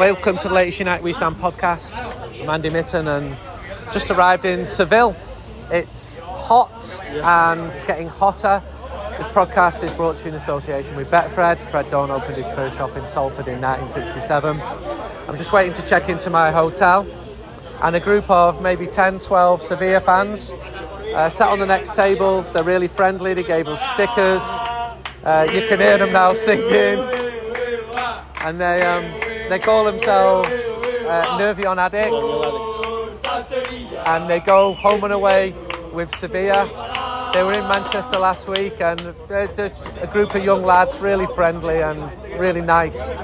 Welcome to the latest United We Stand podcast. I'm Andy Mitten and just arrived in Seville. It's hot and it's getting hotter. This podcast is brought to you in association with Betfred. Fred Done opened his first shop in Salford in 1967. I'm just waiting to check into my hotel and a group of maybe 10, 12 Sevilla fans uh, sat on the next table. They're really friendly. They gave us stickers. Uh, you can hear them now singing, and they um, they call themselves uh, Nervion Addicts, and they go home and away with Sevilla. They were in Manchester last week, and they're, they're a group of young lads, really friendly and really nice.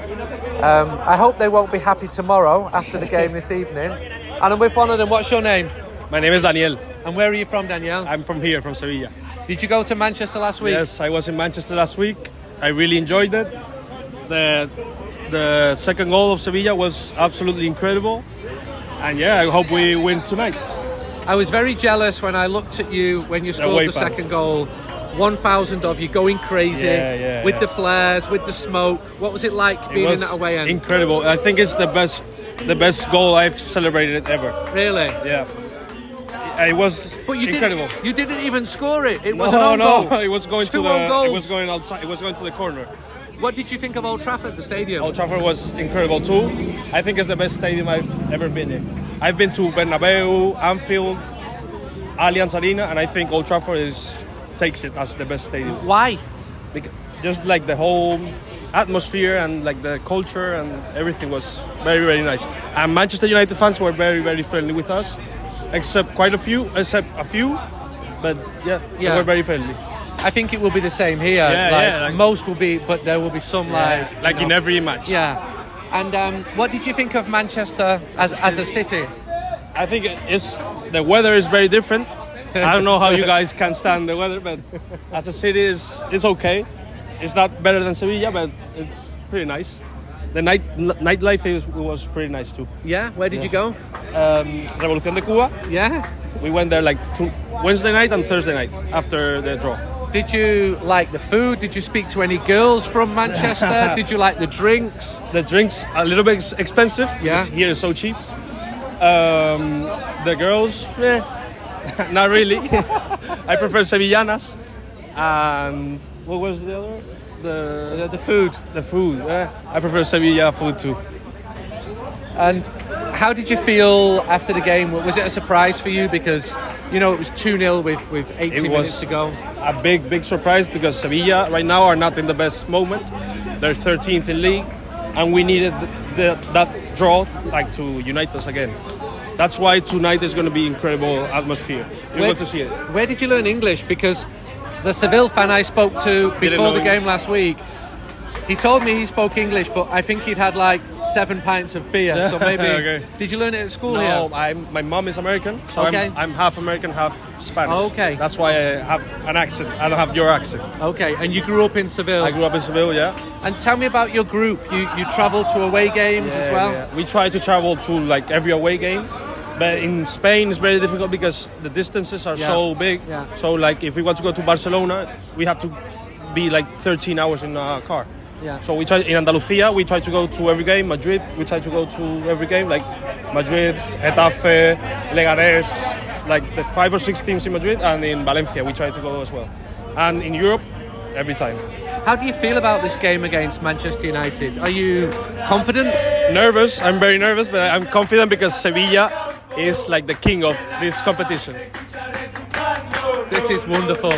Um, I hope they won't be happy tomorrow after the game this evening. And I'm with one of them. What's your name? My name is Daniel. And where are you from, Daniel? I'm from here, from Sevilla. Did you go to Manchester last week? Yes, I was in Manchester last week. I really enjoyed it. The the second goal of Sevilla was absolutely incredible. And yeah, I hope we win tonight. I was very jealous when I looked at you when you scored away the fans. second goal. 1,000 of you going crazy Yeah, yeah, with yeah. the flares, with the smoke. What was it like It being in that away end? incredible. I think it's the best the best goal I've celebrated ever. really? Yeah. It was But you incredible. didn't. You didn't even score it. It was no, an own no, goal. it was going to the goals. it was going outside. It was going to the corner. What did you think of Old Trafford, the stadium? Old Trafford was incredible too. I think it's the best stadium I've ever been in. I've been to Bernabeu, Anfield, Allianz Arena, and I think Old Trafford is takes it as the best stadium. Why? Because just like the whole atmosphere and like the culture and everything was very very nice. And Manchester United fans were very very friendly with us, except quite a few, except a few, but yeah, Yeah. they were very friendly. I think it will be the same here. Yeah, like, yeah, like- most will be, but there will be some like you like in every match. Yeah. And um, what did you think of Manchester as, as a city? I think it's the weather is very different. I don't know how you guys can stand the weather, but as a city, is it's okay. It's not better than Sevilla, but it's pretty nice. The night nightlife is, was pretty nice too. Yeah. Where did you go? Um, Revolución de Cuba. Yeah. We went there like two, Wednesday night and Thursday night after the draw. Did you like the food? Did you speak to any girls from Manchester? Did you like the drinks? The drinks a little bit expensive. Yeah. because Here is so cheap. Um, the girls, eh, not really. I prefer Sevillanas. And what was the other? The The, the food. the food. eh, I prefer Sevilla food too. And how did you feel after the game? Was it a surprise for you? Because, you know, it was 2 0 with, with 80 It minutes to go. A big, big surprise because Sevilla right now are not in the best moment. They're 13th in league, and we needed the, that draw like to unite us again. That's why tonight is going to be incredible atmosphere. You're Where- going to see it. Where did you learn English? Because the Seville fan I spoke to before the game last week, he told me he spoke English, but I think he'd had like seven pints of beer. So maybe. Okay. Did you learn it at school No, here? I'm, my mom is American, so Okay. I'm, I'm half American, half Spanish. Okay. That's why I have an accent. I don't have your accent. Okay, and you grew up in Seville. I grew up in Seville, yeah. And tell me about your group. You you travel to away games as well. yeah. We try to travel to like every away game, but in Spain it's very difficult because the distances are Yeah. so big. Yeah. So like if we want to go to Barcelona, we have to be like 13 hours in a car. Yeah. So we try in Andalusia. We try to go to every game. Madrid. We try to go to every game, like Madrid, Getafe, Leganés, like the five or six teams in Madrid, and in Valencia we try to go as well. And in Europe, every time. How do you feel about this game against Manchester United? Are you confident? nervous. I'm very nervous, but I'm confident because Sevilla is like the king of this competition. This is wonderful.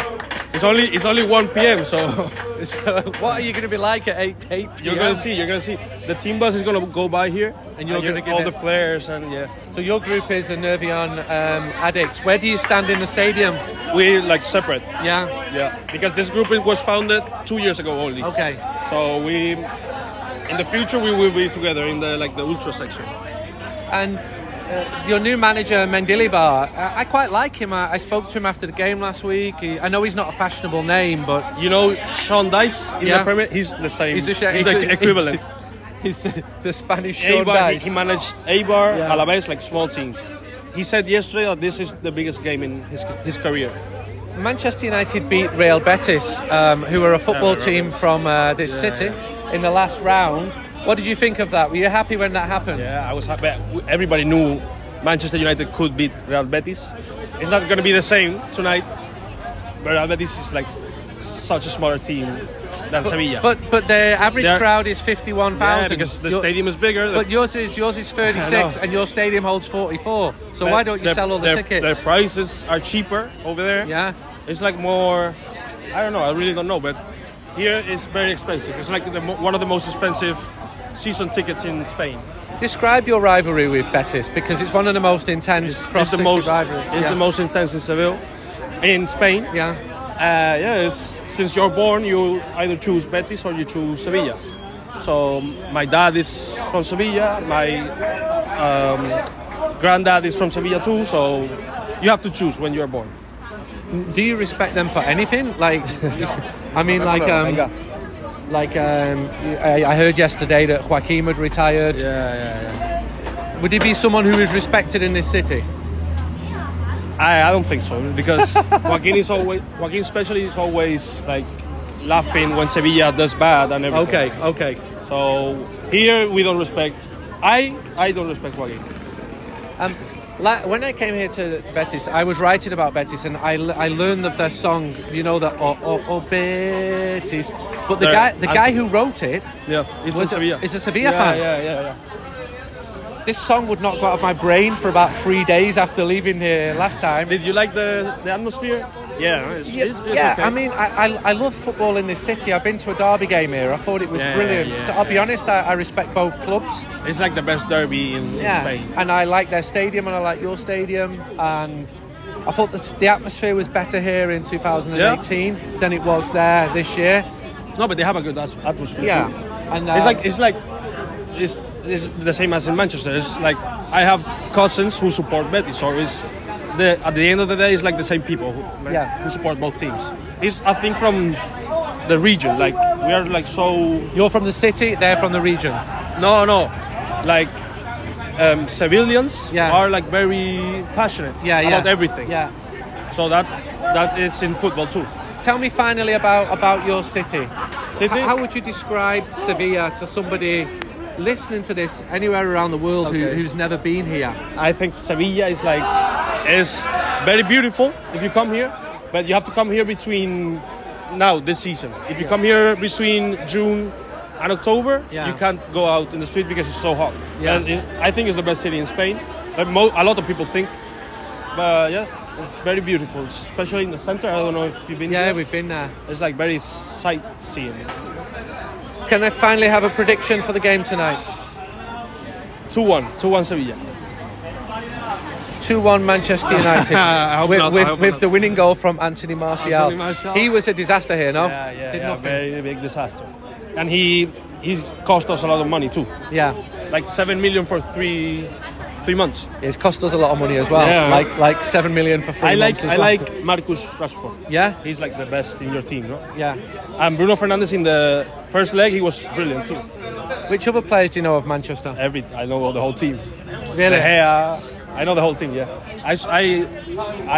It's only it's only 1 p.m. So what are you going to be like at 8 8 p.m.? you're gonna see. You're gonna see. The team bus is gonna go by here, And you're gonna get all the flares and yeah. So your group is a Nervion um, addicts. Where do you stand in the stadium? We like separate. Yeah. Yeah, because this group was founded two years ago only. Okay. So we, in the future, we will be together in the like the ultra section. And uh, your new manager Mendilibar, I, I quite like him. I, I spoke to him after the game last week. He, I know he's not a fashionable name, but You know, Sean Dyche in Yeah. the Premier, he's the same. he's, He's, a, he's like a- equivalent. He's the, the Spanish Sean Eibar, he, Dyche. he managed Eibar, Yeah. Alaves, like small teams. He said yesterday that this is the biggest game in his his career. Manchester United beat Real Betis, um, who are a football Yeah, team from uh, this city. in the last round. What did you think of that? Were you happy when that happened? Yeah, I was happy. Everybody knew Manchester United could beat Real Betis. It's not going to be the same tonight. But Real Betis is like such a smaller team than Sevilla. But but the average They're- crowd is fifty one thousand. yeah, because the stadium is bigger. But yours is yours is thirty six, and your stadium holds forty four. So why don't you their- sell all the their, tickets? Their prices are cheaper over there. yeah. It's like more. I don't know. I really don't know. But here it's very expensive. It's like the, one of the most expensive season tickets in Spain. Describe your rivalry with Betis because it's one of the most intense It's, cross it's the most. rivalry. It's yeah. the most intense in Seville, in Spain. Yeah. Uh, yeah, it's, since you're born, you either choose Betis or you choose Sevilla. So my dad is from Sevilla, my um, granddad is from Sevilla too. So you have to choose when you are born. Do you respect them for anything? Like, I mean, like, um, like um, I, I heard yesterday that Joaquin had retired. yeah, yeah, yeah. Would he be someone who is respected in this city? I, I don't think so because Joaquin is always Joaquin especially is always like laughing when Sevilla does bad and everything. Okay, okay. So here we don't respect. I I don't respect Joaquin. Um, la- when I came here to Betis, I was writing about Betis, and I, l- I learned of their song. You know that oh, oh, oh Betis, but the guy the guy who wrote it, Yeah, he's Was from Sevilla. is a Sevilla yeah, fan? Yeah, yeah, yeah. this song would not go out of my brain for about three days after leaving here last time. Did you like the the atmosphere? Yeah, it's, Yeah, it's, it's yeah, okay. I mean, I, I, I love football in this city. I've been to a derby game here. I thought it was Yeah, brilliant. yeah, To- I'll be honest, I, I respect both clubs. it's like the best derby in, in Spain. and I like their stadium, and I like your stadium, and I thought the, the atmosphere was better here in 2018 than it was there this year. No, but they have a good atmosphere. Yeah, too. and uh, It's like it's like it's, it's the same as in Manchester. It's like I have cousins who support Betis, so it's the at the end of the day, it's like the same people who, like, Yeah. who support both teams. It's I think from the region. Like we are like so you're from the city, they're from the region. no no like um, civilians Yeah. are like very passionate Yeah, yeah. about everything. Yeah. So that that is in football too. Tell me finally about about your city. City? H- how would you describe Sevilla to somebody listening to this anywhere around the world who, who's never been here? I think Sevilla is like is very beautiful if you come here, but you have to come here between now this season. If you come here between June and October, Yeah. you can't go out in the street because it's so hot. Yeah. And it, I think it's the best city in Spain. But mo- a lot of people think, but yeah, it's very beautiful, especially in the center. I don't know if you've been. Here. Yeah, there. we've been there. It's like very sightseeing. Can I finally have a prediction for the game tonight? Two one, two one Sevilla. 2 1 Manchester United. With not, with, with the winning goal from Anthony Martial. Anthony Martial. He was a disaster here, no? Yeah, yeah, Did yeah. nothing. Very big disaster, and he he's cost us a lot of money too. Yeah. like seven million for three three months. It's cost us a lot of money as well. Yeah. Like like 7 million for three I like months I well. like Marcus Rashford. Yeah? He's like the best in your team, no? Yeah. And Bruno Fernandes in the first leg, he was brilliant too. Which other players do you know of Manchester? Every I know the whole team. Really? Gea, I know the whole team. Yeah, I, I,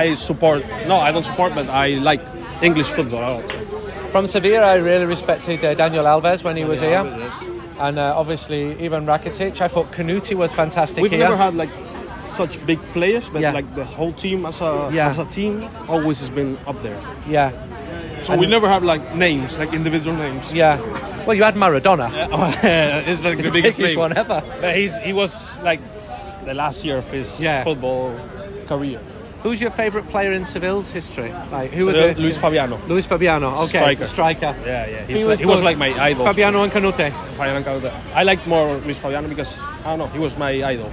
I support. No, I don't support, but I like English football. From Sevilla, I really respected uh, Daniel Alves when he was here. Yes. And uh, obviously, Ivan Rakitic. I thought Kanouté was fantastic We've here. never had like such big players, but Yeah. like the whole team as a Yeah. as a team always has been up there. yeah. So we never have like names, like individual names. Yeah. Well, you had Maradona. Yeah, it's like He's the biggest biggest one ever. But he's he was like the last year of his football career. Who's your favourite player in Seville's history? Like who So, the Luis Fabiano. Luis Fabiano. Okay, Striker. striker. Yeah, yeah. He like, was he was like my idol. Fabiano and Kanouté. Fabiano and Kanouté. I liked more Luis Fabiano because I don't know. He was my idol.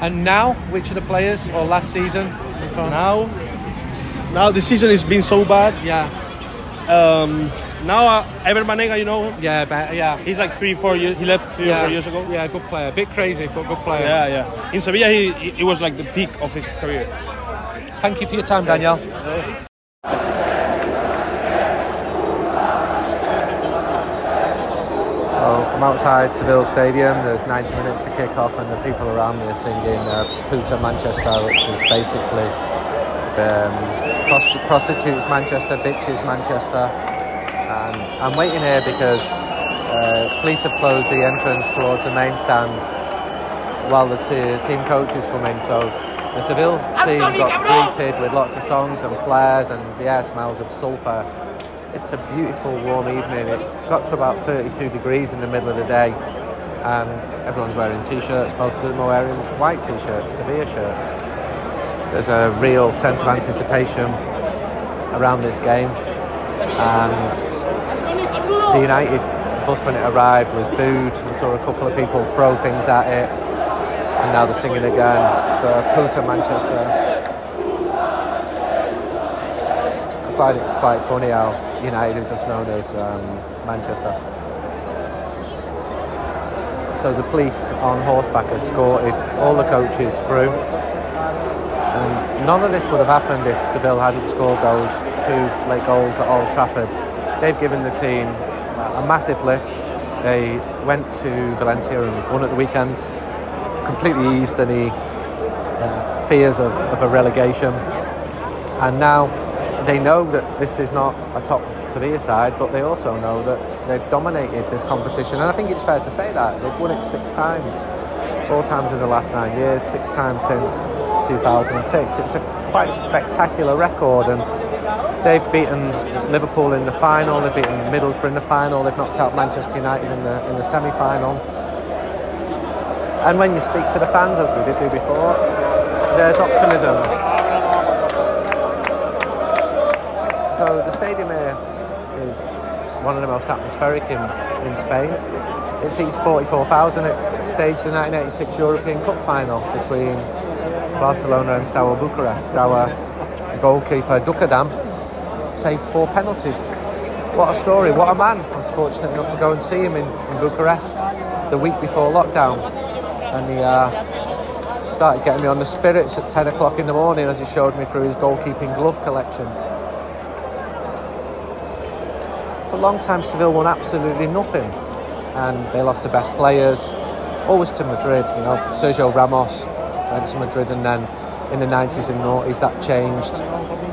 And now, which of the players or last season? Now, now the season has been so bad. Yeah, Um, now uh, Ever Banega, you know him. yeah, but, yeah. He's like three, four years. He left three yeah. or four years ago. Yeah, good player. A Bit crazy, but good player. Yeah, yeah. In Sevilla, he, he, he was like the peak of his career. Thank you for your time, Daniel. So I'm outside Seville Stadium. There's 90 minutes to kick off, and the people around me are singing uh, "Puta Manchester," which is basically um, prosti- prostitutes Manchester, bitches Manchester. And I'm waiting here because Uh, police have closed the entrance towards the main stand while the t- team coaches come in. So the Seville team got greeted with lots of songs and flares, and the air smells of sulphur. It's a beautiful warm evening. It got to about 32 degrees in the middle of the day, and everyone's wearing t-shirts. Most of them are wearing white t-shirts, Sevilla shirts. There's a real sense of anticipation around this game, and the United bus when it arrived was booed. I saw a couple of people throw things at it, and now they're singing again. The Puta Manchester. I find it quite funny how United are just known as um, Manchester. So the police on horseback escorted all the coaches through. And none of this would have happened if Seville hadn't scored those two late goals at Old Trafford. They've given the team a massive lift. They went to Valencia and won at the weekend, completely eased any uh, fears of, of a relegation. And now they know that this is not a top Sevilla side, but they also know that they've dominated this competition. And I think it's fair to say that. They've won it six times, four times in the last nine years, six times since 2006. It's a quite spectacular record. And they've beaten Liverpool in the final, they've beaten Middlesbrough in the final, they've knocked out Manchester United in the, in the semi final. And when you speak to the fans, as we did do before, there's optimism. So the stadium here is one of the most atmospheric in, in Spain. It seats 44,000. It staged the 1986 European Cup final between Barcelona and Steaua Bucharest. Steaua goalkeeper Duckadam saved four penalties. What a story, what a man. I was fortunate enough to go and see him in, in Bucharest the week before lockdown. And he uh, started getting me on the spirits at 10 o'clock in the morning as he showed me through his goalkeeping glove collection. For a long time, Seville won absolutely nothing. And they lost the best players, always to Madrid. You know, Sergio Ramos went to Madrid and then in the 90s and 90s that changed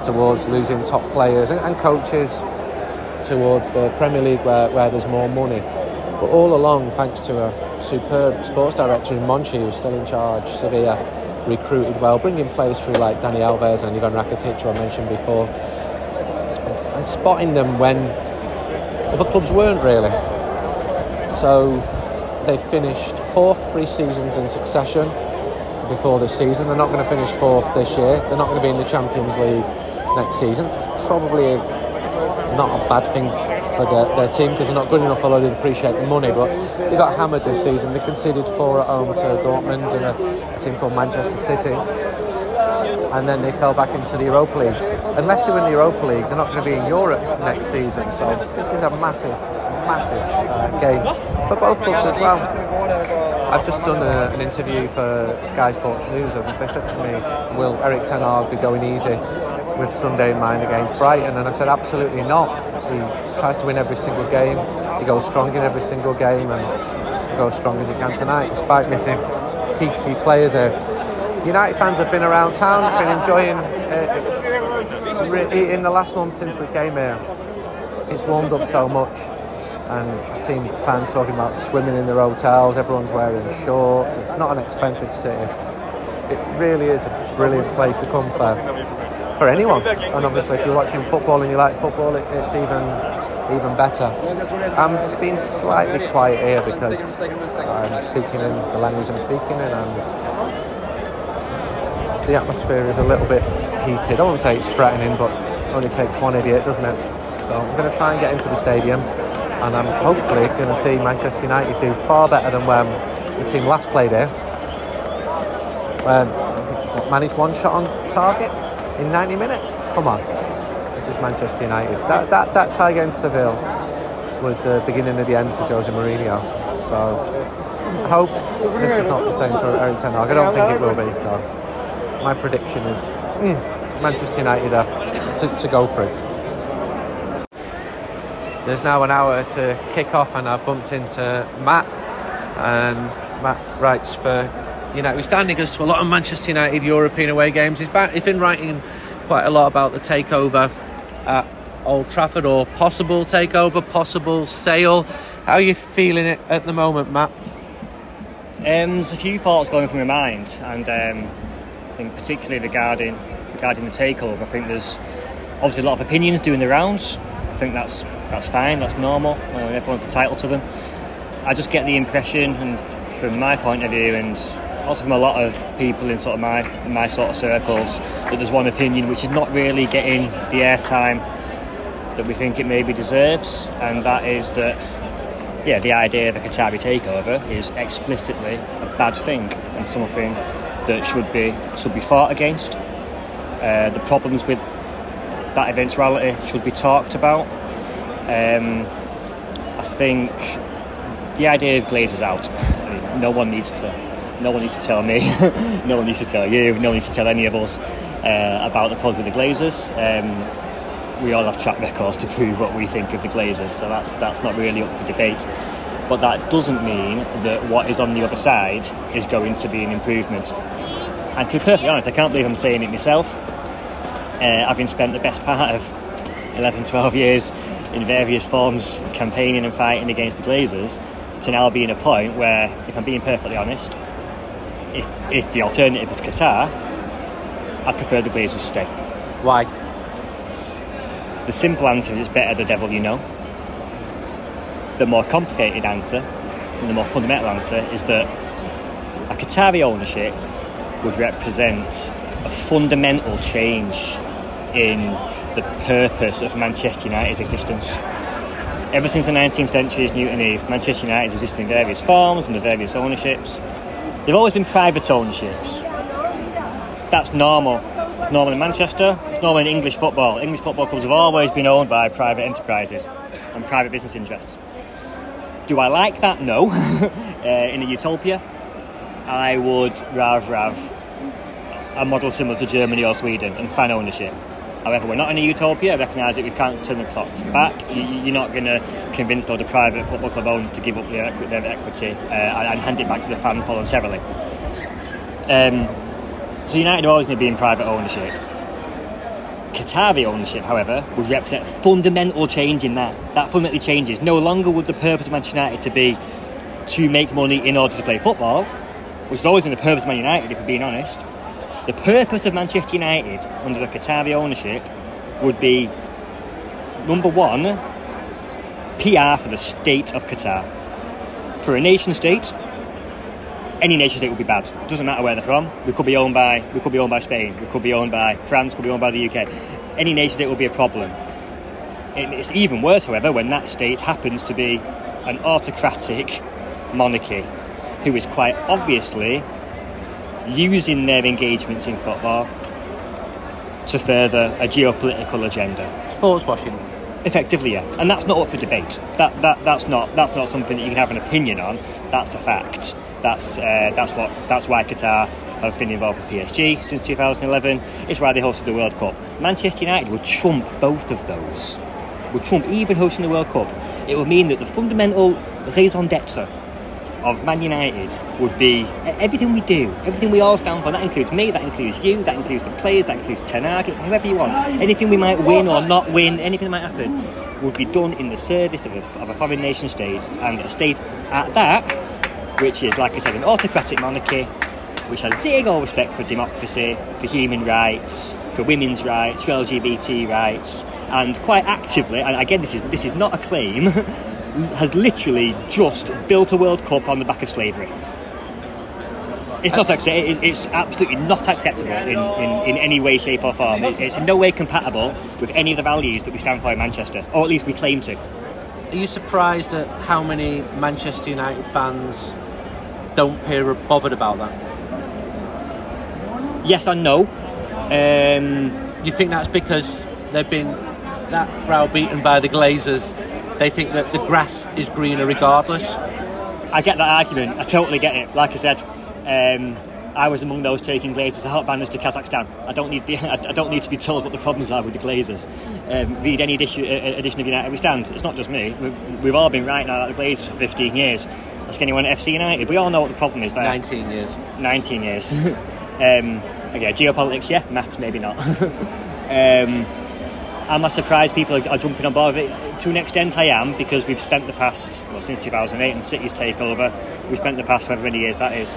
towards losing top players and, and coaches towards the Premier League where, where there's more money. But all along, thanks to a superb sports director in Monchi, who's still in charge, Sevilla recruited well, bringing players through like Dani Alves and Ivan Rakitic, who I mentioned before, and, and spotting them when other clubs weren't really. So they finished fourth three seasons in succession before this season. They're not going to finish fourth this year. They're not going to be in the Champions League next season. It's probably not a bad thing for their, their team because they're not good enough, although they appreciate the money. But they got hammered this season. They conceded four at home to Dortmund and a, a team called Manchester City. And then they fell back into the Europa League. Unless they win the Europa League, they're not going to be in Europe next season. So this is a massive, massive uh, game for both clubs as well. I've just done a, an interview for Sky Sports News, and they said to me, "Will Erik ten Hag be going easy with Sunday in mind against Brighton?" And I said, "Absolutely not. He tries to win every single game. He goes strong in every single game, and goes strong as he can tonight, despite missing key key players here." United fans have been around town, been enjoying uh, re- in the last month since we came here. It's warmed up so much and I've seen fans talking about swimming in their hotels, everyone's wearing shorts, it's not an expensive city. It really is a brilliant place to come for, for anyone. And obviously if you're watching football and you like football, it, it's even even better. I'm being slightly quiet here because I'm speaking in the language I'm speaking in and the atmosphere is a little bit heated. I won't say it's threatening, but only takes one idiot, doesn't it? So I'm going to try and get into the stadium and I'm hopefully going to see Manchester United do far better than when the team last played here. I managed one shot on target in 90 minutes. Come on, this is Manchester United. That that that tie against Seville was the beginning of the end for Jose Mourinho. So I hope this is not the same for Erik ten Hag. I don't think it will be. So my prediction is mm, Manchester United are to, to go through. There's now an hour to kick off, and I've bumped into Matt. And Matt writes for United. We're standing us to a lot of Manchester United European away games. He's, back, he's been writing quite a lot about the takeover at Old Trafford or possible takeover, possible sale. How are you feeling it at the moment, Matt? Um, there's a few thoughts going through my mind, and um, I think particularly regarding regarding the takeover. I think there's obviously a lot of opinions doing the rounds. I think that's that's fine, that's normal. Uh, everyone's entitled to them. I just get the impression, and from my point of view, and also from a lot of people in sort of my my sort of circles, that there's one opinion which is not really getting the airtime that we think it maybe deserves, and that is that yeah, the idea of a Qatari takeover is explicitly a bad thing and something that should be should be fought against. Uh, the problems with that eventuality should be talked about. Um, I think the idea of Glazers out. I mean, no one needs to. No one needs to tell me. no one needs to tell you. No one needs to tell any of us uh, about the problem with the Glazers. Um, we all have track records to prove what we think of the Glazers, so that's that's not really up for debate. But that doesn't mean that what is on the other side is going to be an improvement. And to be perfectly honest, I can't believe I'm saying it myself. Uh, having spent the best part of 11, 12 years in various forms campaigning and fighting against the Glazers, to now be in a point where, if I'm being perfectly honest, if, if the alternative is Qatar, I'd prefer the Glazers stay. Why? The simple answer is it's better the devil you know. The more complicated answer, and the more fundamental answer, is that a Qatari ownership would represent a fundamental change in the purpose of Manchester United's existence. Ever since the 19th century's Newton Heath, Manchester United has existed in various forms under various ownerships. They've always been private ownerships. That's normal. It's normal in Manchester, it's normal in English football. English football clubs have always been owned by private enterprises and private business interests. Do I like that? No. uh, in a utopia, I would rather have a model similar to Germany or Sweden and fan ownership. However, we're not in a utopia. I recognise that we can't turn the clocks back. You- You're not going to convince all the private football club owners to give up their, their equity uh, and and hand it back to the fans voluntarily. Um, so United are always going to be in private ownership. Qatari ownership, however, would represent fundamental change in that. That fundamentally changes. No longer would the purpose of Manchester United to be to make money in order to play football, which has always been the purpose of Man United, if we're being honest. The purpose of Manchester United under the Qatari ownership would be number one, PR for the state of Qatar. For a nation state, any nation state would be bad. It Doesn't matter where they're from. We could be owned by we could be owned by Spain. We could be owned by France. Could be owned by the UK. Any nation state would be a problem. It's even worse, however, when that state happens to be an autocratic monarchy, who is quite obviously using their engagements in football to further a geopolitical agenda. Sports washing. Effectively, yeah, and that's not up for debate. That, that that's not that's not something that you can have an opinion on. That's a fact. That's uh, that's what that's why Qatar have been involved with PSG since 2011. It's why they hosted the World Cup. Manchester United would trump both of those. Would trump even hosting the World Cup. It would mean that the fundamental raison d'être of Man United would be everything we do, everything we all stand for. That includes me, that includes you, that includes the players, that includes Ten Hag, whoever you want. Anything we might win or not win, anything that might happen, would be done in the service of a, of a foreign nation state and a state at that, which is, like I said, an autocratic monarchy, which has zero respect for democracy, for human rights, for women's rights, for LGBT rights, and quite actively, and again, this is this is not a claim. has literally just built a World Cup on the back of slavery. It's not accept- it- It's absolutely not acceptable in, in, in any way, shape, or form. It's in no way compatible with any of the values that we stand for in Manchester, or at least we claim to. Are you surprised at how many Manchester United fans don't appear bothered about that? Yes and no. Um, You think that's because they've been that browbeaten by the Glazers? They think that the grass is greener regardless. I get that argument. I totally get it. Like I said, um, I was among those taking Glazers out banners to Kazakhstan. I don't need be, I don't need to be told what the problems are with the Glazers. Um, read any edition, uh, edition of United We Stand. It's not just me. We've, we've all been writing about the Glazers for 15 years. Ask anyone at FC United. We all know what the problem is there. 19 years. 19 years. um, okay, geopolitics, yeah. Maths, maybe not. um, Am I surprised people are, are jumping on board with it? To an extent, I am because we've spent the past, well, since 2008 and City's takeover, we've spent the past however many years that is,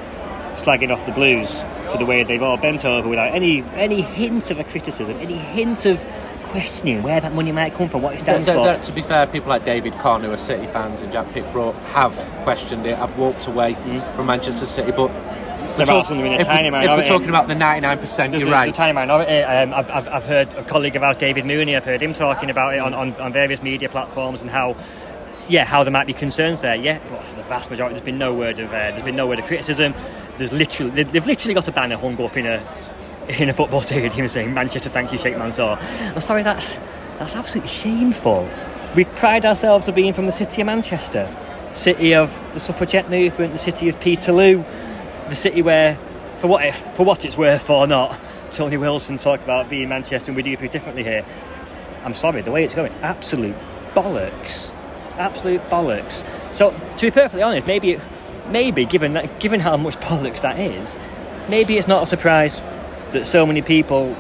slagging off the Blues for the way they've all bent over without any any hint of a criticism, any hint of questioning where that money might come from, what it stands for. to be fair, people like David Conn, who are City fans, and Jack Pitt-Brooke have questioned it. I've walked away from Manchester City, but Mm. There we're some in a if, tiny if we're talking about the 99%, There's you're right. The tiny minority. Um, I've, I've, I've heard a colleague of ours, David Mooney, I've heard him talking about it on, on, on various media platforms and how, yeah, how there might be concerns there. Yeah, but for the vast majority, there's been no word of uh, there's been no word of criticism. There's literally they've they've literally got a banner hung up in a in a football stadium saying Manchester, thank you, Sheikh Mansour. I'm sorry, that's that's absolutely shameful. We pride ourselves on being from the city of Manchester, city of the suffragette movement, the city of Peterloo, the city where, for what if, for what it's worth or not, Tony Wilson talked about being Manchester and we do things differently here. I'm sorry, the way it's going, absolute bollocks, absolute bollocks. So, to be perfectly honest, maybe, it, maybe given that, given how much bollocks that is, maybe it's not a surprise that so many people.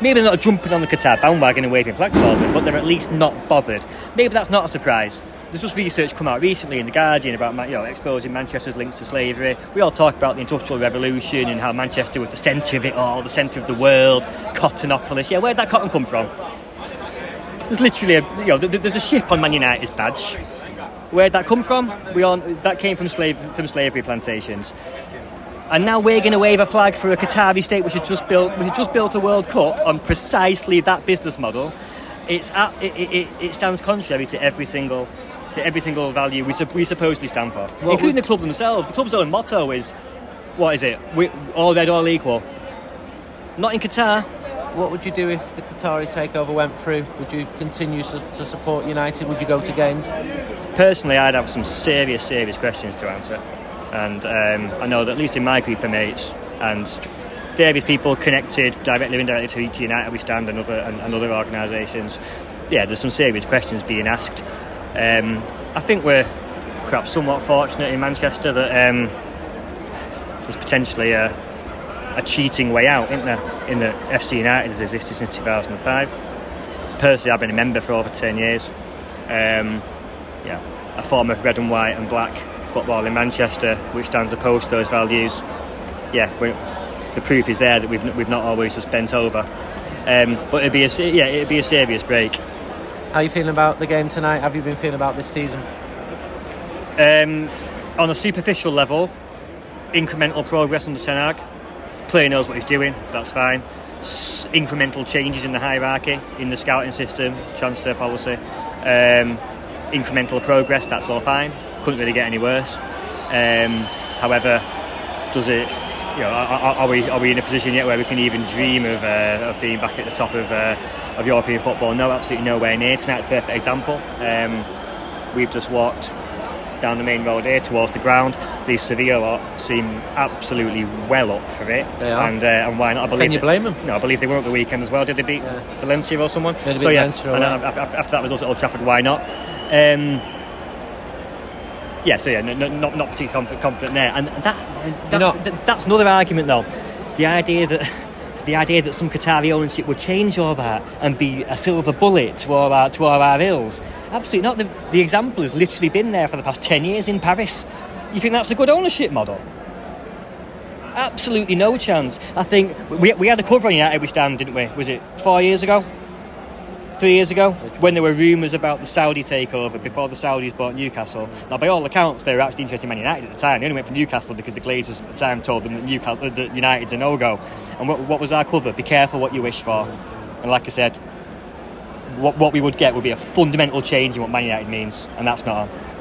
Maybe they're not jumping on the Qatar bandwagon and waving flags for them, but they're at least not bothered. Maybe that's not a surprise. There's just research come out recently in the Guardian about you know exposing Manchester's links to slavery. We all talk about the Industrial Revolution and how Manchester was the centre of it all, the centre of the world, cottonopolis. Yeah, where'd that cotton come from? There's literally a you know there's a ship on Man United's badge. Where'd that come from? We all that came from slave from slavery plantations. And now we're going to wave a flag for a Qatari state which has just built which has just built a World Cup on precisely that business model. It's at, it, it, it- it stands contrary to every single to every single value we, we supposedly stand for, including the club themselves. The club's own motto is, what is it? We, all red, all equal. Not in Qatar. What would you do if the Qatari takeover went through? Would you continue to, to support United? Would you go to games? Personally, I'd have some serious, serious questions to answer. And um, I know that at least in my group of mates and various people connected directly or indirectly to, to United We Stand and other, and, and other organisations, yeah, there's some serious questions being asked. Um, I think we're perhaps somewhat fortunate in Manchester that um, there's potentially a, a cheating way out, isn't there? In the FC United has existed since 2005. Personally, I've been a member for over 10 years. Um, yeah, a form of red and white and black football in Manchester, which stands opposed to those values. Yeah, the proof is there that we've we've not always just bent over. Um, but it'd be a yeah, it'd be a serious break. How are you feeling about the game tonight? Have you been feeling about this season? Um, on a superficial level, incremental progress under Ten Hag. Player knows what he's doing. That's fine. S- incremental changes in the hierarchy, in the scouting system, transfer policy. Um, incremental progress. That's all fine. Couldn't really get any worse. Um, however, does it? You know, are, are we are we in a position yet where we can even dream of, uh, of being back at the top of uh, of European football? No, absolutely nowhere near. Tonight's a perfect example. Um, we've just walked down the main road here towards the ground. The Sevilla seem absolutely well up for it. They are. And, uh, and why not? I believe you that- them? No, I believe they were at the weekend as well. Did they beat Yeah. Valencia or someone? They beat so yeah, Valencia, and right. after, after that result at Old Trafford, why not? Um, yeah, so yeah, no, no, not not particularly confident, confident there, and that that's, th- that's another argument though. The idea that the idea that some Qatari ownership would change all that and be a silver bullet to all our to all our ills, absolutely not. The, the example has literally been there for the past ten years in Paris. You think that's a good ownership model? Absolutely no chance. I think we, we had a cover on United we stand, didn't we? Was it four years ago? Three years ago? When there were rumours about the Saudi takeover before the Saudis bought Newcastle. Now, by all accounts, they were actually interested in Man United at the time. They only went for Newcastle because the Glazers at the time told them that, Newcastle, uh, that United's a no go. And what, what was our cover? Be careful what you wish for. And like I said, what, what we would get would be a fundamental change in what Man United means, and that's not on.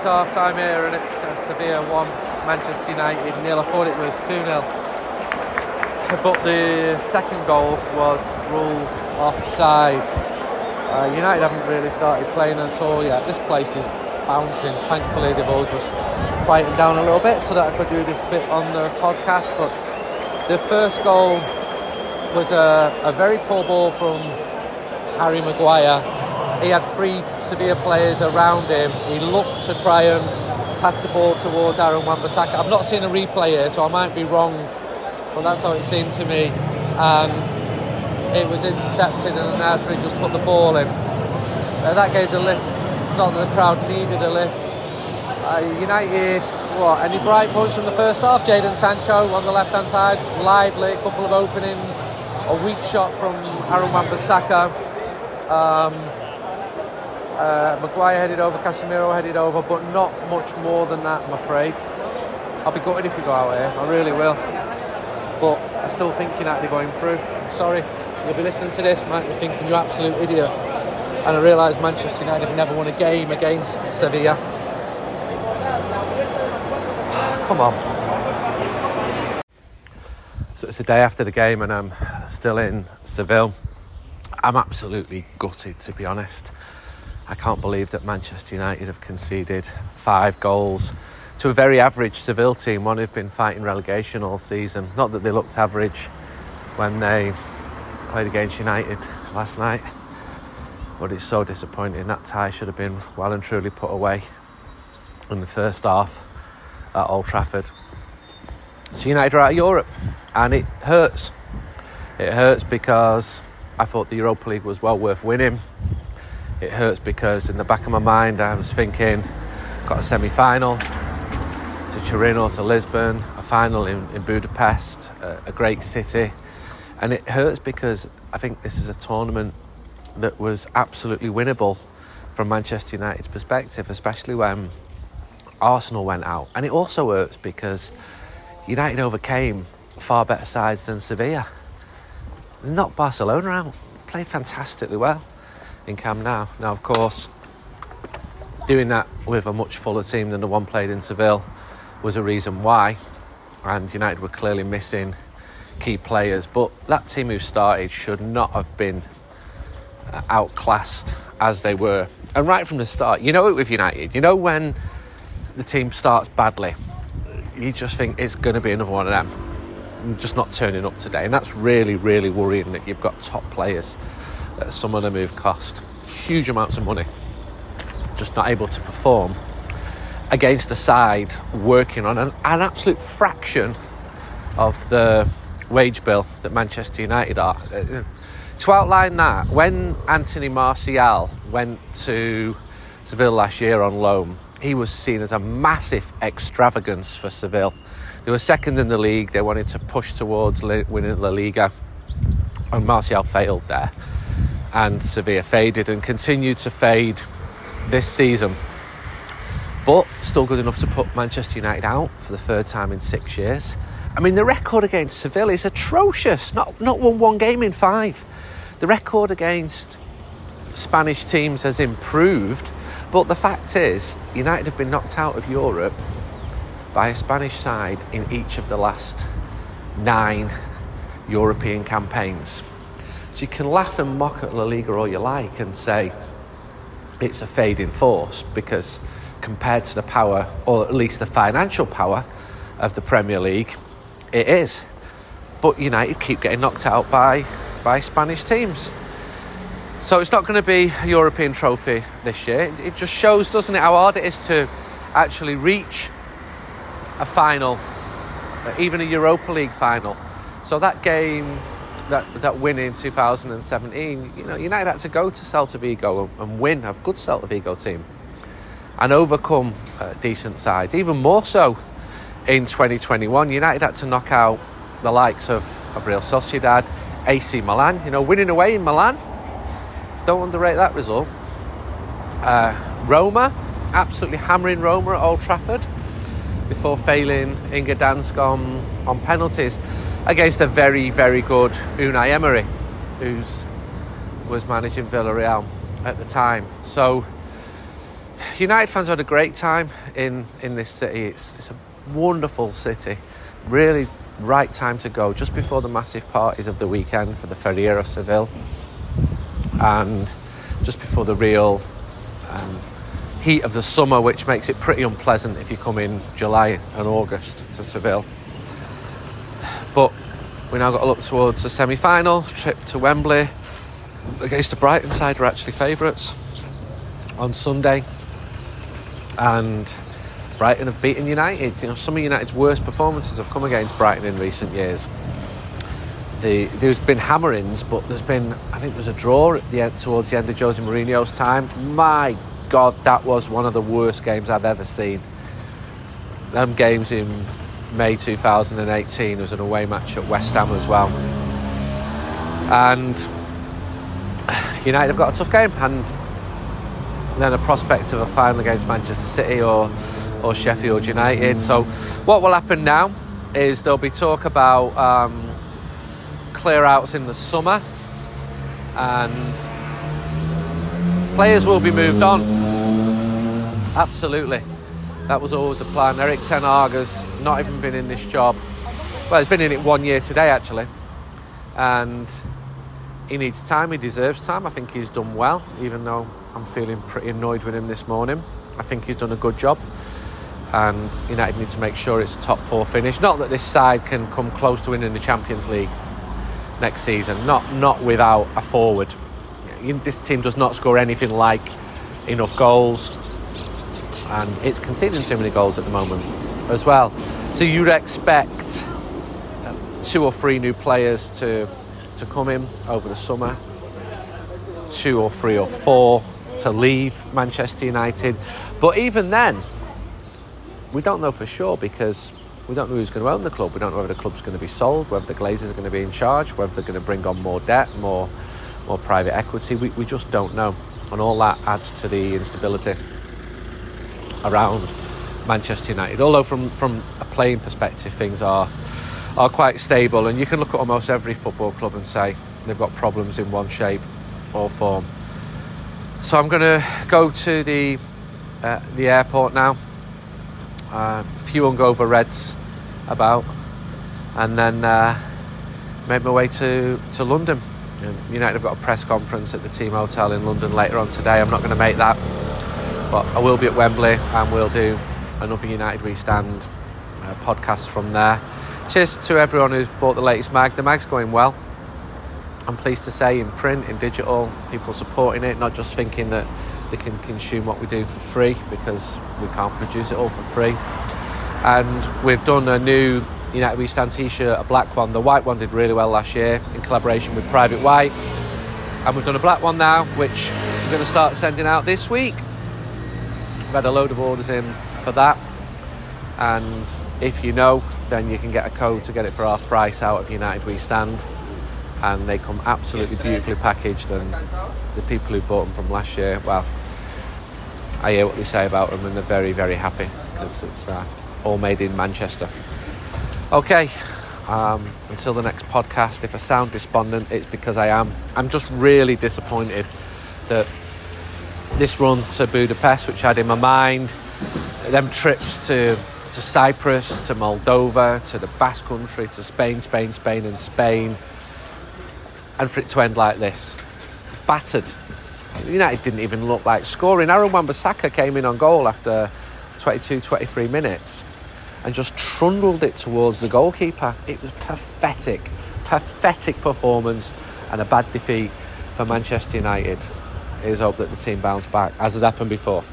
It's half time here and it's a Sevilla 1, Manchester United nil. I thought it was 2 0. But the second goal was ruled offside. Uh, United haven't really started playing at all yet. This place is bouncing. Thankfully, they've all just quietened down a little bit so that I could do this bit on the podcast. But the first goal was a, a very poor ball from Harry Maguire. He had three Sevilla players around him. He looked to try and pass the ball towards Aaron Wan-Bissaka. I've not seen a replay here, so I might be wrong, but that's how it seemed to me. And it was intercepted, and Nasri just put the ball in. Uh, that gave the lift. Not that the crowd needed a lift. Uh, United, what? Any bright points from the first half? Jadon Sancho on the left-hand side, lively, a couple of openings, a weak shot from Aaron Wan-Bissaka. Um, uh, Maguire headed over, Casemiro headed over, but not much more than that, I'm afraid. I'll be gutted if we go out here, I really will. But I still think United are going through. I'm sorry, you'll be listening to this, might be thinking you're absolute idiot. And I realise Manchester United have never won a game against Sevilla. Come on. So it's the day after the game, and I'm still in Seville. I'm absolutely gutted, to be honest. I can't believe that Manchester United have conceded five goals to a very average Seville team, one who've been fighting relegation all season. Not that they looked average when they played against United last night, but it's so disappointing. That tie should have been well and truly put away in the first half at Old Trafford. So United are out of Europe, and it hurts. It hurts because I thought the Europa League was well worth winning it hurts because in the back of my mind I was thinking, got a semi final to Turin or to Lisbon, a final in, in Budapest, a, a great city. And it hurts because I think this is a tournament that was absolutely winnable from Manchester United's perspective, especially when Arsenal went out. And it also hurts because United overcame far better sides than Sevilla. Not Barcelona out, played fantastically well in Camp Nou. Now, of course, doing that with a much fuller team than the one played in Seville was a reason why, and United were clearly missing key players. But that team who started should not have been uh, outclassed as they were. And right from the start, you know it with United, you know when the team starts badly, you just think it's going to be another one of them. Just not turning up today, and that's really, really worrying that you've got top players some of them who've cost huge amounts of money, just not able to perform against a side working on an, an absolute fraction of the wage bill that Manchester United are. Uh, to outline that, when Anthony Martial went to Seville last year on loan, he was seen as a massive extravagance for Seville. They were second in the league, they wanted to push towards winning La Liga, and Martial failed there and Sevilla faded and continued to fade this season. But still good enough to put Manchester United out for the third time in six years. I mean, the record against Seville is atrocious. Not not won one game in five. The record against Spanish teams has improved, but the fact is, United have been knocked out of Europe by a Spanish side in each of the last nine European campaigns. So you can laugh and mock at La Liga all you like and say it's a fading force because compared to the power, or at least the financial power of the Premier League, it is. But United keep getting knocked out by, by Spanish teams. So it's not going to be a European trophy this year. It just shows, doesn't it, how hard it is to actually reach a final, even a Europa League final. So that game that, that win in 2017, you know, United had to go to Celta Vigo and win a good Celta Vigo team and overcome uh, decent sides. Even more so in 2021, United had to knock out the likes of, of Real Sociedad, AC Milan, you know, winning away in Milan. Don't underrate that result. Uh, Roma, absolutely hammering Roma at Old Trafford before failing in Gdansk on, on penalties against a very, very good Unai Emery, who's was managing Villarreal at the time. So United fans had a great time in, in this city. It's, it's a wonderful city. Really right time to go just before the massive parties of the weekend for the Feria of Seville and just before the real um, heat of the summer, which makes it pretty unpleasant if you come in July and August to Seville. We now got to look towards the semi final, trip to Wembley. against the Brighton side are actually favourites on Sunday, and Brighton have beaten United. You know, some of United's worst performances have come against Brighton in recent years. The, there's been hammerings, but there's been I think there was a draw at the end, towards the end of Jose Mourinho's time. My God, that was one of the worst games I've ever seen. Them games in May 2018 was an away match at West Ham as well, and United have got a tough game, and then a prospect of a final against Manchester City or or Sheffield United. So, what will happen now is there'll be talk about um, clear outs in the summer, and players will be moved on. Absolutely, that was always the plan. Eric Ten has not even been in this job. Well, he's been in it one year today actually, and he needs time. He deserves time. I think he's done well, even though I'm feeling pretty annoyed with him this morning. I think he's done a good job, and United need to make sure it's a top four finish. Not that this side can come close to winning the Champions League next season. Not not without a forward. This team does not score anything like enough goals, and it's conceding too many goals at the moment as well. So you'd expect um, two or three new players to to come in over the summer, two or three or four to leave Manchester United. But even then, we don't know for sure because we don't know who's going to own the club. We don't know whether the club's going to be sold, whether the Glazers are going to be in charge, whether they're going to bring on more debt, more, more private equity. We, we just don't know. And all that adds to the instability around Manchester United. Although, from, from a playing perspective, things are are quite stable, and you can look at almost every football club and say they've got problems in one shape or form. So I'm going to go to the uh, the airport now. Uh, a few hungover Reds about, and then uh, make my way to to London. United have got a press conference at the team hotel in London later on today. I'm not going to make that, but I will be at Wembley and we'll do another United We Stand uh, podcast from there cheers to everyone who's bought the latest mag. The mag's going well. I'm pleased to say, in print, in digital, people supporting it, not just thinking that they can consume what we do for free because we can't produce it all for free. And we've done a new United We Stand t-shirt, a black one. The white one did really well last year in collaboration with Private White. And we've done a black one now, which we're going to start sending out this week. We've had a load of orders in for that. And if you know, then you can get a code to get it for half price out of United We Stand. And they come absolutely beautifully packaged. And the people who bought them from last year, well, I hear what they say about them, and they're very, very happy because it's uh, all made in Manchester. Okay, um, until the next podcast, if I sound despondent, it's because I am. I'm just really disappointed that this run to Budapest, which I had in my mind, them trips to to Cyprus, to Moldova, to the Basque Country, to Spain, Spain, Spain, and Spain, and for it to end like this, battered. United didn't even look like scoring. Aaron Wan-Bissaka came in on goal after 22, 23 minutes and just trundled it towards the goalkeeper. It was pathetic, pathetic performance and a bad defeat for Manchester United. Here's hope that the team bounce back, as has happened before.